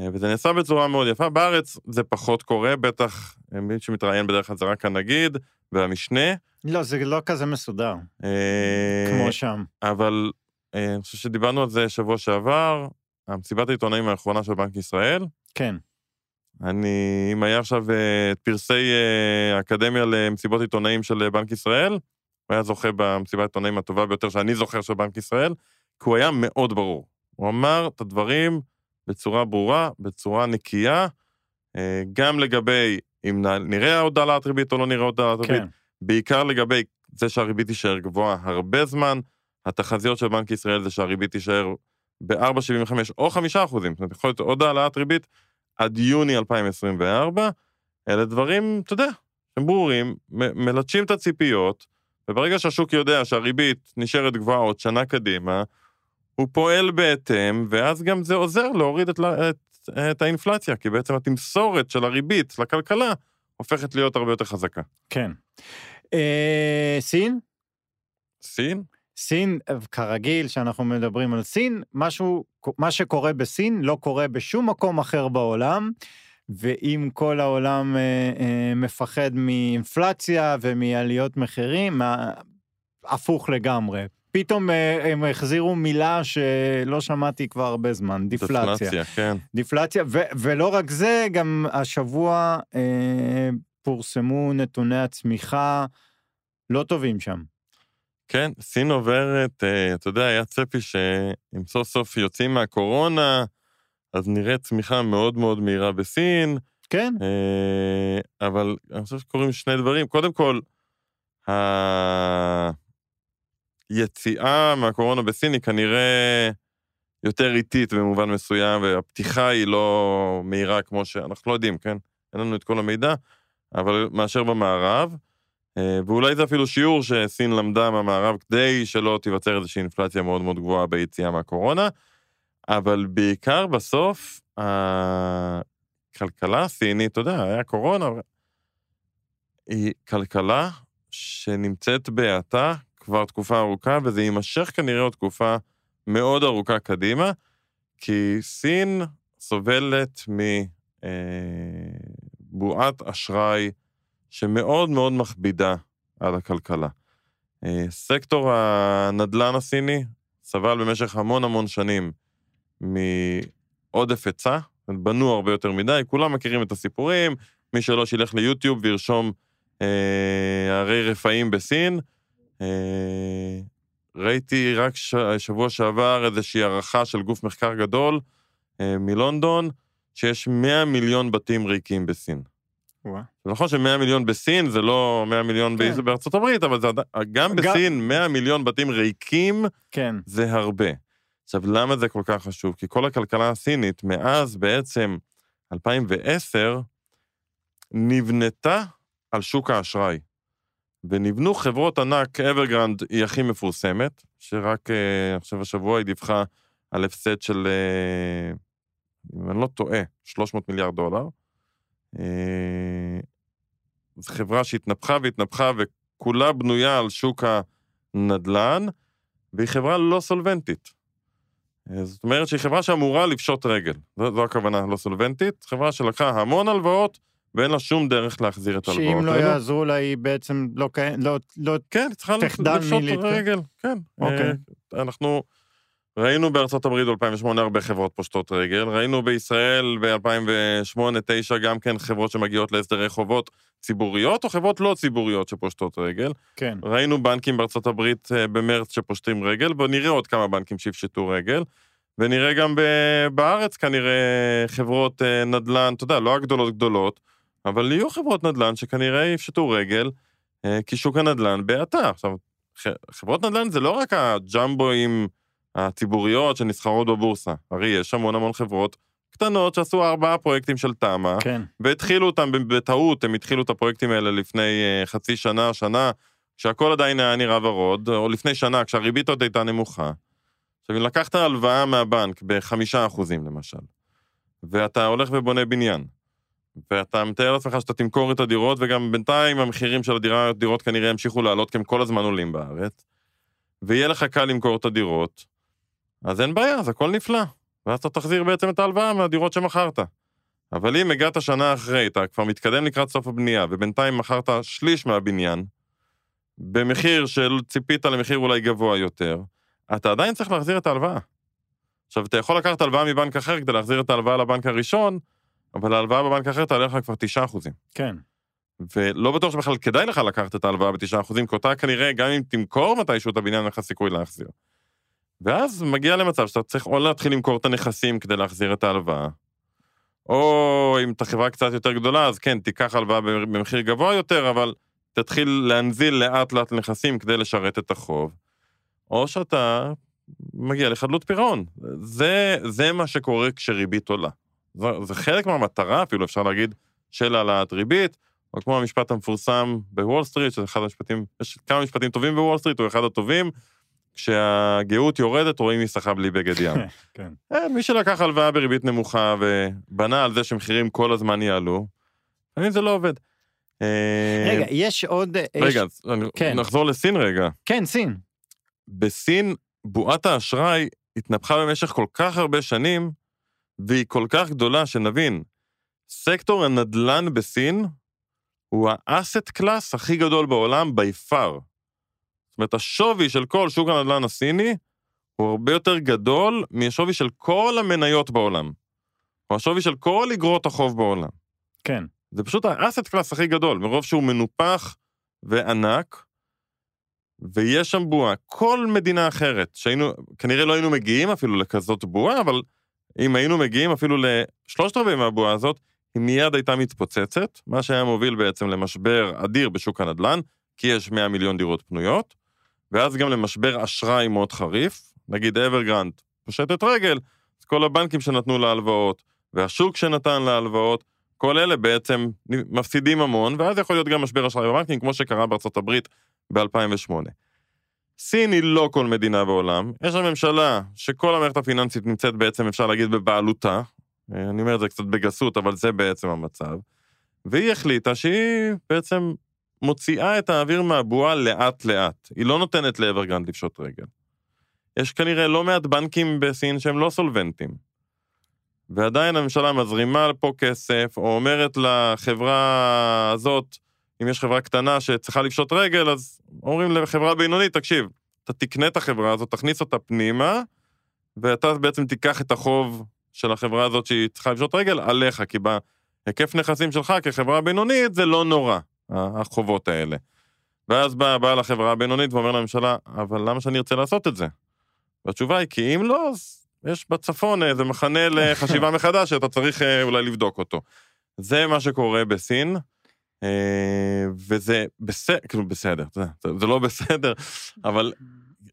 אה, וזה נעשה בצורה מאוד יפה. בארץ זה פחות קורה, בטח אה, מי שמתראיין בדרך כלל זה רק הנגיד והמשנה. לא, זה לא כזה מסודר, אה, כמו שם. אבל אני חושב שדיברנו על זה שבוע שעבר, המסיבת העיתונאים האחרונה של בנק ישראל. כן, אני, אם היה עכשיו את פרסי האקדמיה למסיבות עיתונאים של בנק ישראל, הוא היה זוכה במסיבת העיתונאים הטובה ביותר שאני זוכר של בנק ישראל, כי הוא היה מאוד ברור. הוא אמר את הדברים בצורה ברורה, בצורה נקייה, אה, גם לגבי אם נראה הודעה ריבית או לא נראה הודעה ריבית, כן, בעיקר לגבי זה שהריבית תישאר גבוהה הרבה זמן, התחזיות של בנק ישראל זה שהריבית תישאר ב-4.75 או 5 אחוזים, זאת אומרת, יכול להיות עוד העלאת ריבית עד יוני 2024. אלה דברים, אתה יודע, הם ברורים, מ- מלטשים את הציפיות, וברגע שהשוק יודע שהריבית נשארת גבוהה עוד שנה קדימה, הוא פועל בהתאם, ואז גם זה עוזר להוריד את, את, את האינפלציה, כי בעצם התמסורת של הריבית לכלכלה הופכת להיות הרבה יותר חזקה. כן. אה, סין? סין? סין, כרגיל, שאנחנו מדברים על סין, משהו, מה שקורה בסין לא קורה בשום מקום אחר בעולם, ואם כל העולם אה, אה, מפחד מאינפלציה ומעליות מחירים, מה, הפוך לגמרי. פתאום אה, הם החזירו מילה שלא שמעתי כבר הרבה זמן, דיפלציה. דפלציה, כן. דיפלציה, ו- ולא רק זה, גם השבוע אה, פורסמו נתוני הצמיחה לא טובים שם. כן, סין עוברת, אה, אתה יודע, היה צפי שאם סוף סוף יוצאים מהקורונה, אז נראה צמיחה מאוד מאוד מהירה בסין, כן, אה, אבל אני חושב שקורים שני דברים. קודם כל, היציאה מהקורונה בסין היא כנראה יותר איטית במובן מסוים, והפתיחה היא לא מהירה כמו שאנחנו לא יודעים, כן? אין לנו את כל המידע, אבל מאשר במערב. אה, ואולי זה אפילו שיעור שסין למדה מהמערב כדי שלא תיווצר איזושהי אינפלציה מאוד מאוד גבוהה ביציאה מהקורונה, אבל בעיקר בסוף, הכלכלה הסינית, אתה יודע, היה קורונה, היא כלכלה שנמצאת בהאטה כבר תקופה ארוכה, וזה יימשך כנראה עוד תקופה מאוד ארוכה קדימה, כי סין סובלת מבועת אשראי שמאוד מאוד מכבידה על הכלכלה. אה, סקטור הנדל"ן הסיני סבל במשך המון המון שנים מעודף היצע, בנו הרבה יותר מדי, כולם מכירים את הסיפורים, מי שלא שילך ליוטיוב וירשום אה, הרי רפאים בסין. אה, ראיתי רק ש... שבוע שעבר איזושהי הערכה של גוף מחקר גדול אה, מלונדון, שיש 100 מיליון בתים ריקים בסין. וואה. זה נכון ש-100 מיליון בסין זה לא 100 מיליון כן. בארצות הברית, אבל זה, גם גם- בסין 100 מיליון בתים ריקים כן, זה הרבה. עכשיו, למה זה כל כך חשוב? כי כל הכלכלה הסינית, מאז בעצם 2010, נבנתה על שוק האשראי. ונבנו חברות ענק, אברגרנד היא הכי מפורסמת, שרק אה, עכשיו השבוע היא דיווחה על הפסד של, אה, אם אני לא טועה, 300 מיליארד דולר. אה, זו חברה שהתנפחה והתנפחה וכולה בנויה על שוק הנדל"ן, והיא חברה לא סולבנטית. זאת אומרת שהיא חברה שאמורה לפשוט רגל. זו, זו הכוונה לא סולבנטית, חברה שלקחה המון הלוואות ואין לה שום דרך להחזיר את ההלוואות שאם לא האלו. יעזרו לה, היא בעצם לא, לא, לא כן, צריכה לפשוט מלהתק- רגל, כן. אוקיי. אה, אנחנו ראינו בארצות הברית ב-2008 הרבה חברות פושטות רגל, ראינו בישראל ב-2008-2009 גם כן חברות שמגיעות להסדרי חובות ציבוריות או חברות לא ציבוריות שפושטות רגל. כן, ראינו בנקים בארצות הברית אה, במרץ שפושטים רגל, ונראה עוד כמה בנקים שיפשטו רגל. ונראה גם בארץ כנראה חברות אה, נדל"ן, אתה יודע, לא הגדולות גדולות, אבל יהיו חברות נדל"ן שכנראה יפשטו רגל, אה, כי שוק הנדל"ן בהאטה. עכשיו, חברות נדל"ן זה לא רק הג'מבואים הציבוריות שנסחרות בבורסה, הרי יש המון המון חברות קטנות שעשו ארבעה פרויקטים של תמ"א, כן, והתחילו אותם בטעות, הם התחילו את הפרויקטים האלה לפני אה, חצי שנה, שנה, כשהכל עדיין היה נראה ורוד, או לפני שנה, כשהריבית עוד הייתה נמוכה. עכשיו, אם לקחת הלוואה מהבנק בחמישה אחוזים למשל, ואתה הולך ובונה בניין, ואתה מתאר לעצמך שאתה תמכור את הדירות, וגם בינתיים המחירים של הדירה, הדירות כנראה ימשיכו לעלות, כי הם כל הזמן עולים בארץ, ויהיה לך קל למכור את הדירות, אז אין בעיה, אז הכל נפלא. ואז אתה תחזיר בעצם את ההלוואה מהדירות שמכרת. אבל אם הגעת שנה אחרי, אתה כבר מתקדם לקראת סוף הבנייה, ובינתיים מכרת שליש מהבניין, במחיר של ציפית למחיר אולי גבוה יותר, אתה עדיין צריך להחזיר את ההלוואה. עכשיו, אתה יכול לקחת הלוואה מבנק אחר כדי להחזיר את ההלוואה לבנק הראשון, אבל ההלוואה בבנק אחר תעלה לך כבר 9 אחוזים. כן. ולא בטוח שבכלל כדאי לך לקחת את ההלוואה ב-9 אחוזים, כי אותה כנראה, גם אם תמכור מתישהו את הבניין, אין לך סיכוי להחזיר. ואז מגיע למצב שאתה צריך או להתחיל למכור את הנכסים כדי להחזיר את ההלוואה, או אם אתה חברה קצת יותר גדולה, אז כן, תיקח הלוואה במחיר גבוה יותר, אבל תתחיל להנזיל לאט לאט נכסים כדי לשרת את החוב, או שאתה מגיע לחדלות פירעון. זה, זה מה שקורה כשריבית עולה. זה, זה חלק מהמטרה, אפילו אפשר להגיד, של העלאת ריבית, או כמו המשפט המפורסם בוול סטריט, שזה אחד המשפטים, יש כמה משפטים טובים בוול סטריט, הוא אחד הטובים, כשהגאות יורדת רואים מי שחה בלי בגד ים. כן. אה, מי שלקח הלוואה בריבית נמוכה ובנה על זה שמחירים כל הזמן יעלו, לפעמים זה לא עובד. אה, רגע, יש עוד... רגע, יש... כן. נחזור לסין רגע. כן, סין. בסין, בועת האשראי התנפחה במשך כל כך הרבה שנים, והיא כל כך גדולה, שנבין, סקטור הנדל"ן בסין הוא האסט קלאס הכי גדול בעולם by far. זאת אומרת, השווי של כל שוק הנדל"ן הסיני הוא הרבה יותר גדול מהשווי של כל המניות בעולם. או השווי של כל אגרות החוב בעולם. כן. זה פשוט האסט קלאס הכי גדול, מרוב שהוא מנופח וענק, ויש שם בועה. כל מדינה אחרת, שהיינו, כנראה לא היינו מגיעים אפילו לכזאת בועה, אבל אם היינו מגיעים אפילו לשלושת רבעי מהבועה הזאת, היא מיד הייתה מתפוצצת, מה שהיה מוביל בעצם למשבר אדיר בשוק הנדל"ן, כי יש 100 מיליון דירות פנויות, ואז גם למשבר אשראי מאוד חריף, נגיד אברגרנט פושטת רגל, אז כל הבנקים שנתנו לה הלוואות, והשוק שנתן לה הלוואות, כל אלה בעצם מפסידים המון, ואז יכול להיות גם משבר אשראי בבנקים, כמו שקרה בארצות הברית ב-2008. סין היא לא כל מדינה בעולם, יש שם ממשלה שכל המערכת הפיננסית נמצאת בעצם, אפשר להגיד, בבעלותה, אני אומר את זה קצת בגסות, אבל זה בעצם המצב, והיא החליטה שהיא בעצם מוציאה את האוויר מהבועה לאט-לאט. היא לא נותנת לאוורגרנד לפשוט רגל. יש כנראה לא מעט בנקים בסין שהם לא סולבנטים. ועדיין הממשלה מזרימה פה כסף, או אומרת לחברה הזאת, אם יש חברה קטנה שצריכה לפשוט רגל, אז אומרים לחברה בינונית, תקשיב, אתה תקנה את החברה הזאת, תכניס אותה פנימה, ואתה בעצם תיקח את החוב של החברה הזאת שהיא צריכה לפשוט רגל עליך, כי בהיקף נכסים שלך כחברה בינונית זה לא נורא, החובות האלה. ואז בא בעל החברה הבינונית ואומר לממשלה, אבל למה שאני ארצה לעשות את זה? והתשובה היא, כי אם לא, אז יש בצפון איזה מחנה לחשיבה מחדש שאתה צריך אה, אולי לבדוק אותו. זה מה שקורה בסין, אה, וזה בסדר, כאילו בסדר, זה, זה לא בסדר, אבל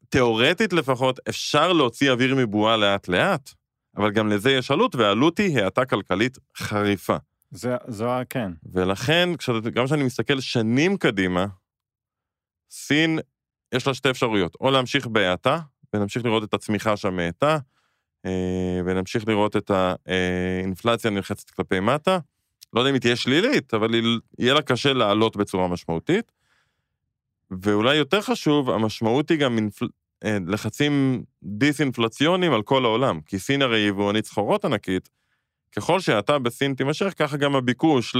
תיאורטית לפחות אפשר להוציא אוויר מבועה לאט-לאט, אבל גם לזה יש עלות, והעלות היא האטה כלכלית חריפה. זה, זו, ה- כן. ולכן, כשאתה- גם כשאני מסתכל שנים קדימה, סין, יש לה שתי אפשרויות, או להמשיך בהאטה, ונמשיך לראות את הצמיחה שם מאטה, אה, ונמשיך לראות את האינפלציה נלחצת כלפי מטה. לא יודע אם היא תהיה שלילית, אבל יהיה לה קשה לעלות בצורה משמעותית. ואולי יותר חשוב, המשמעות היא גם אינפל... אה, לחצים דיסאינפלציוניים על כל העולם, כי סין הרי יבואנית סחורות ענקית, ככל שהאטה בסין תימשך, ככה גם הביקוש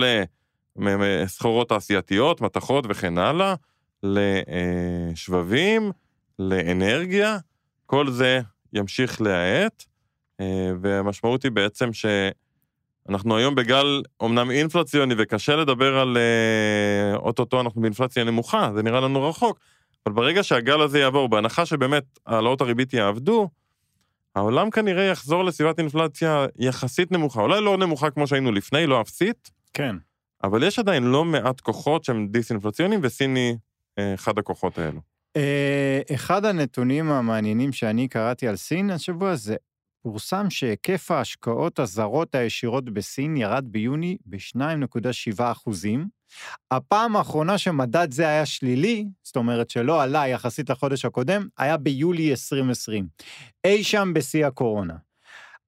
לסחורות תעשייתיות, מתכות וכן הלאה, לשבבים, לאנרגיה, כל זה ימשיך להאט, אה, והמשמעות היא בעצם שאנחנו היום בגל אומנם אינפלציוני וקשה לדבר על אה, אוטוטו אנחנו באינפלציה נמוכה, זה נראה לנו רחוק, אבל ברגע שהגל הזה יעבור, בהנחה שבאמת העלאות הריבית יעבדו, העולם כנראה יחזור לסביבת אינפלציה יחסית נמוכה, אולי לא נמוכה כמו שהיינו לפני, לא אפסית, כן. אבל יש עדיין לא מעט כוחות שהם דיסאינפלציוניים, וסין היא אה, אחד הכוחות האלו. אה, אחד הנתונים המעניינים שאני קראתי על סין השבוע זה פורסם שהיקף ההשקעות הזרות הישירות בסין ירד ביוני ב-2.7 אחוזים. הפעם האחרונה שמדד זה היה שלילי, זאת אומרת שלא עלה יחסית לחודש הקודם, היה ביולי 2020. אי שם בשיא הקורונה.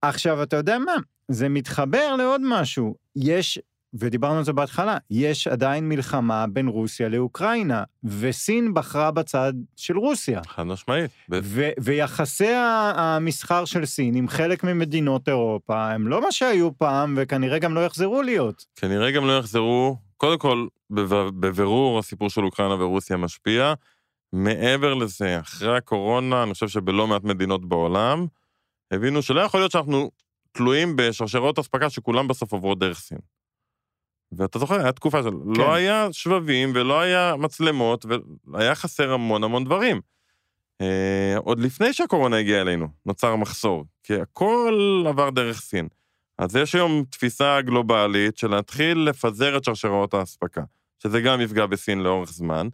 עכשיו, אתה יודע מה? זה מתחבר לעוד משהו. יש ודיברנו על זה בהתחלה, יש עדיין מלחמה בין רוסיה לאוקראינה, וסין בחרה בצד של רוסיה. חד משמעית. ו- ויחסי המסחר של סין עם חלק ממדינות אירופה הם לא מה שהיו פעם, וכנראה גם לא יחזרו להיות. כנראה גם לא יחזרו. קודם כל, בב- בבירור הסיפור של אוקראינה ורוסיה משפיע. מעבר לזה, אחרי הקורונה, אני חושב שבלא מעט מדינות בעולם, הבינו שלא יכול להיות שאנחנו תלויים בשרשרות אספקה שכולם בסוף עוברות דרך סין. ואתה זוכר, הייתה תקופה של... כן. לא היה שבבים ולא היה מצלמות, והיה חסר המון המון דברים. אה, עוד לפני שהקורונה הגיעה אלינו, נוצר מחסור, כי הכל עבר דרך סין. אז יש היום תפיסה גלובלית של להתחיל לפזר את שרשרות האספקה, שזה גם יפגע בסין לאורך זמן.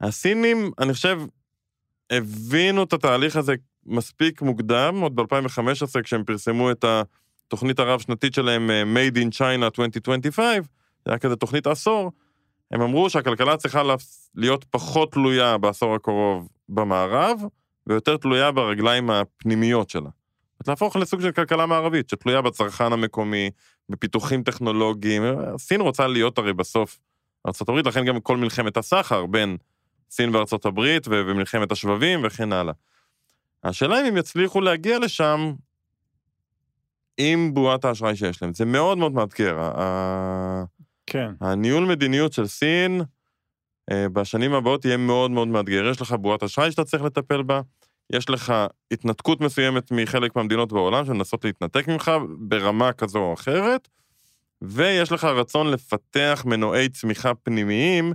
הסינים, אני חושב, הבינו את התהליך הזה מספיק מוקדם, עוד ב-2015, כשהם פרסמו את התוכנית הרב-שנתית שלהם, אה, Made in China 2025, זה היה כזה תוכנית עשור, הם אמרו שהכלכלה צריכה להיות פחות תלויה בעשור הקרוב במערב, ויותר תלויה ברגליים הפנימיות שלה. להפוך לסוג של כלכלה מערבית, שתלויה בצרכן המקומי, בפיתוחים טכנולוגיים. סין רוצה להיות הרי בסוף ארה"ב, לכן גם כל מלחמת הסחר בין סין וארצות הברית, ומלחמת השבבים וכן הלאה. השאלה אם הם יצליחו להגיע לשם עם בועת האשראי שיש להם. זה מאוד מאוד מאתגר. ה- כן. הניהול מדיניות של סין אה, בשנים הבאות יהיה מאוד מאוד מאתגר. יש לך בועת אשראי שאתה צריך לטפל בה, יש לך התנתקות מסוימת מחלק מהמדינות בעולם שמנסות להתנתק ממך ברמה כזו או אחרת, ויש לך רצון לפתח מנועי צמיחה פנימיים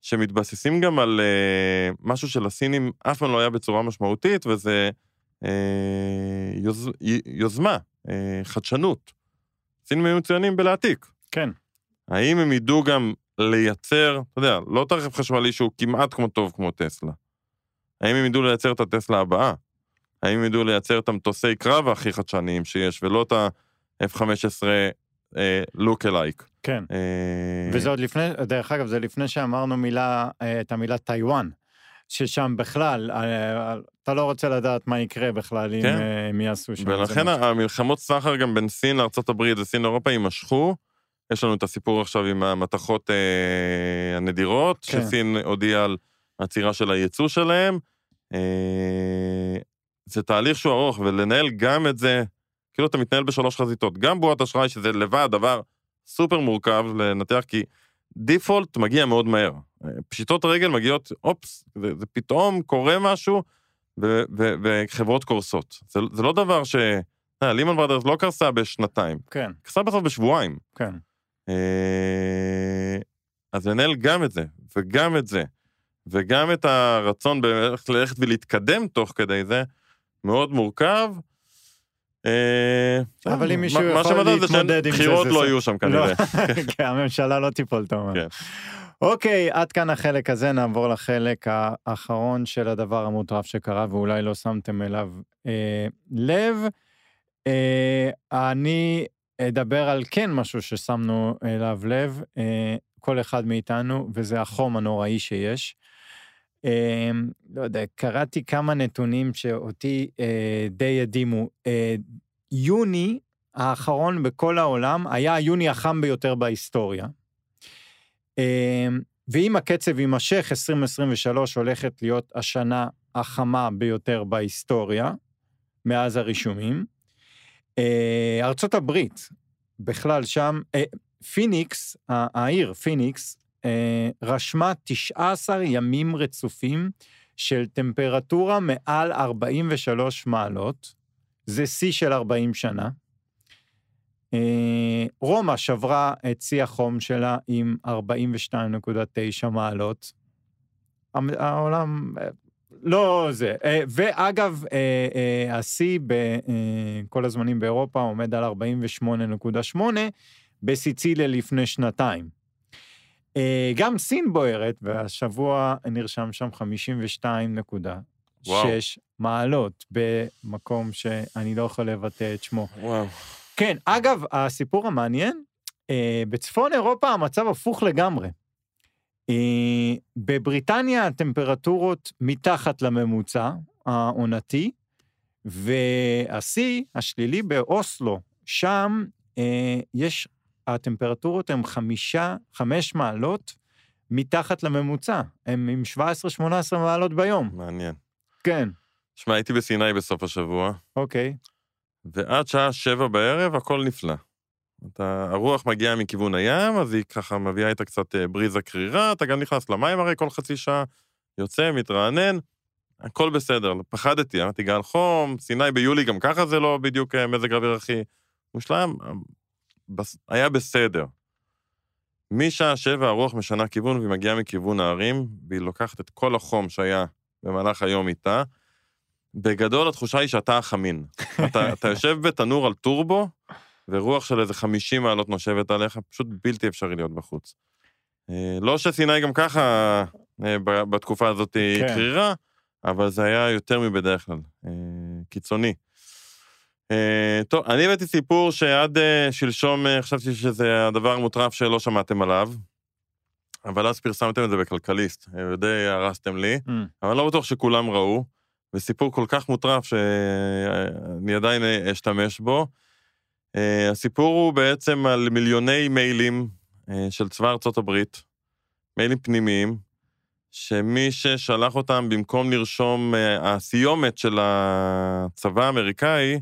שמתבססים גם על אה, משהו שלסינים אף פעם לא היה בצורה משמעותית, וזה אה, יוז, יוזמה, אה, חדשנות. סינים היו מצוינים בלהעתיק. כן. האם הם ידעו גם לייצר, אתה יודע, לא את הרכב חשמלי שהוא כמעט כמו טוב כמו טסלה. האם הם ידעו לייצר את הטסלה הבאה? האם הם ידעו לייצר את המטוסי קרב הכי חדשניים שיש, ולא את ה-F-15 לוק אלייק? כן. אה, וזה עוד לפני, דרך אגב, זה לפני שאמרנו מילה, אה, את המילה טיוואן, ששם בכלל, אה, אתה לא רוצה לדעת מה יקרה בכלל אם כן. אה, הם יעשו שם. ולכן. המלחמות סחר גם בין סין לארה"ב וסין לאירופה יימשכו. יש לנו את הסיפור עכשיו עם המתכות אה, הנדירות, כן. שסין הודיעה על עצירה של הייצוא שלהם. אה, זה תהליך שהוא ארוך, ולנהל גם את זה, כאילו אתה מתנהל בשלוש חזיתות. גם בועת אשראי, שזה לבד דבר סופר מורכב לנתח, כי דיפולט מגיע מאוד מהר. פשיטות רגל מגיעות, אופס, זה, זה פתאום קורה משהו, ו- ו- וחברות קורסות. זה, זה לא דבר ש... אה, לימן ברדרס לא קרסה בשנתיים, כן, קרסה בסוף בשבועיים. כן. אה, אז לנהל גם את זה, וגם את זה, וגם את הרצון ללכת ולהתקדם תוך כדי זה, מאוד מורכב. אה, אבל אם מה- מישהו מה יכול זה להתמודד עם זה, שבחירות זה לא זה. יהיו שם כנראה. כן, הממשלה לא תיפול, אתה אומר. אוקיי, עד כאן החלק הזה, נעבור לחלק האחרון של הדבר המוטרף שקרה, ואולי לא שמתם אליו אה, לב. אה, אני אדבר על כן משהו ששמנו אליו לב, אה, כל אחד מאיתנו, וזה החום הנוראי שיש. אה, לא יודע, קראתי כמה נתונים שאותי אה, די הדהימו. אה, יוני האחרון בכל העולם היה היוני החם ביותר בהיסטוריה. אמ, ואם הקצב יימשך, 2023 הולכת להיות השנה החמה ביותר בהיסטוריה, מאז הרישומים. אה, ארצות הברית, בכלל שם, אה, פיניקס, העיר פיניקס, אה, רשמה 19 ימים רצופים של טמפרטורה מעל 43 מעלות, זה שיא של 40 שנה. אה, רומא שברה את שיא החום שלה עם 42.9 מעלות. העולם אה, לא זה. אה, ואגב, השיא בכל הזמנים באירופה עומד על 48.8 בסיציליה לפני שנתיים. גם סין בוערת, והשבוע נרשם שם 52.6 וואו. מעלות במקום שאני לא יכול לבטא את שמו. וואו. כן, אגב, הסיפור המעניין, אה, בצפון אירופה המצב הפוך לגמרי. אה, בבריטניה הטמפרטורות מתחת לממוצע העונתי, והשיא השלילי באוסלו, שם אה, יש הטמפרטורות הן חמישה, חמש מעלות מתחת לממוצע. הם עם 17-18 מעלות ביום. מעניין. כן, שמע, הייתי בסיני בסוף השבוע, אוקיי. ועד שעה שבע בערב הכל נפלא. אתה, הרוח מגיעה מכיוון הים, אז היא ככה מביאה איתה קצת אה, בריזה קרירה, אתה גם נכנס למים הרי כל חצי שעה, יוצא, מתרענן, הכל בסדר. פחדתי, אמרתי גל חום, סיני ביולי גם ככה זה לא בדיוק אה, מזג האוויר הכי מושלם, בס- היה בסדר. משעה שבע הרוח משנה כיוון והיא מגיעה מכיוון ההרים, והיא לוקחת את כל החום שהיה במהלך היום איתה. בגדול התחושה היא שאתה החמין. אתה, אתה יושב בתנור על טורבו, ורוח של איזה 50 מעלות נושבת עליך, פשוט בלתי אפשרי להיות בחוץ. אה, לא שסיני גם ככה אה, בתקופה הזאת היא כן. קרירה, אבל זה היה יותר מבדרך כלל, אה, קיצוני. טוב, אני הבאתי סיפור שעד שלשום חשבתי שזה הדבר המוטרף שלא שמעתם עליו, אבל אז פרסמתם את זה בכלכליסט, ודי הרסתם לי. Mm, אבל לא בטוח שכולם ראו, וסיפור כל כך מוטרף שאני עדיין אשתמש בו. אה, הסיפור הוא בעצם על מיליוני מיילים אה, של צבא ארצות הברית, מיילים פנימיים, שמי ששלח אותם במקום לרשום, אה, הסיומת של הצבא האמריקאי,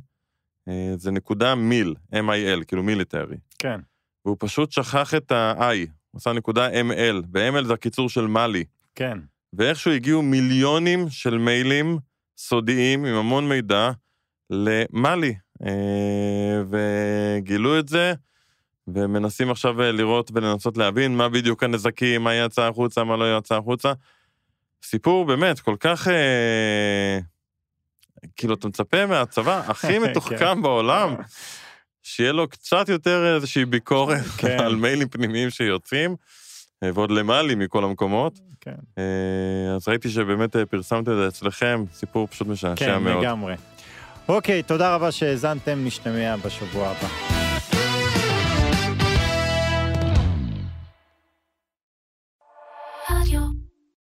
זה נקודה מיל, M-I-L, כאילו מיליטרי. כן, והוא פשוט שכח את ה-I, הוא עשה נקודה ML, ו-ML זה הקיצור של מאלי. כן. ואיכשהו הגיעו מיליונים של מיילים סודיים עם המון מידע למאלי, אה, וגילו את זה, ומנסים עכשיו אה, לראות ולנסות להבין מה בדיוק הנזקים, מה יצא החוצה, מה לא יצא החוצה. סיפור באמת כל כך, אה, כאילו, אתה מצפה מהצבא הכי כן. מתוחכם בעולם, שיהיה לו קצת יותר איזושהי ביקורת כן. על מיילים פנימיים שיוצאים, ועוד למעלי מכל המקומות. כן, אה, אז ראיתי שבאמת אה, פרסמתם את זה אצלכם, סיפור פשוט משעשע כן, מאוד. לגמרי. אוקיי, תודה רבה שהאזנתם, נשתמע בשבוע הבא.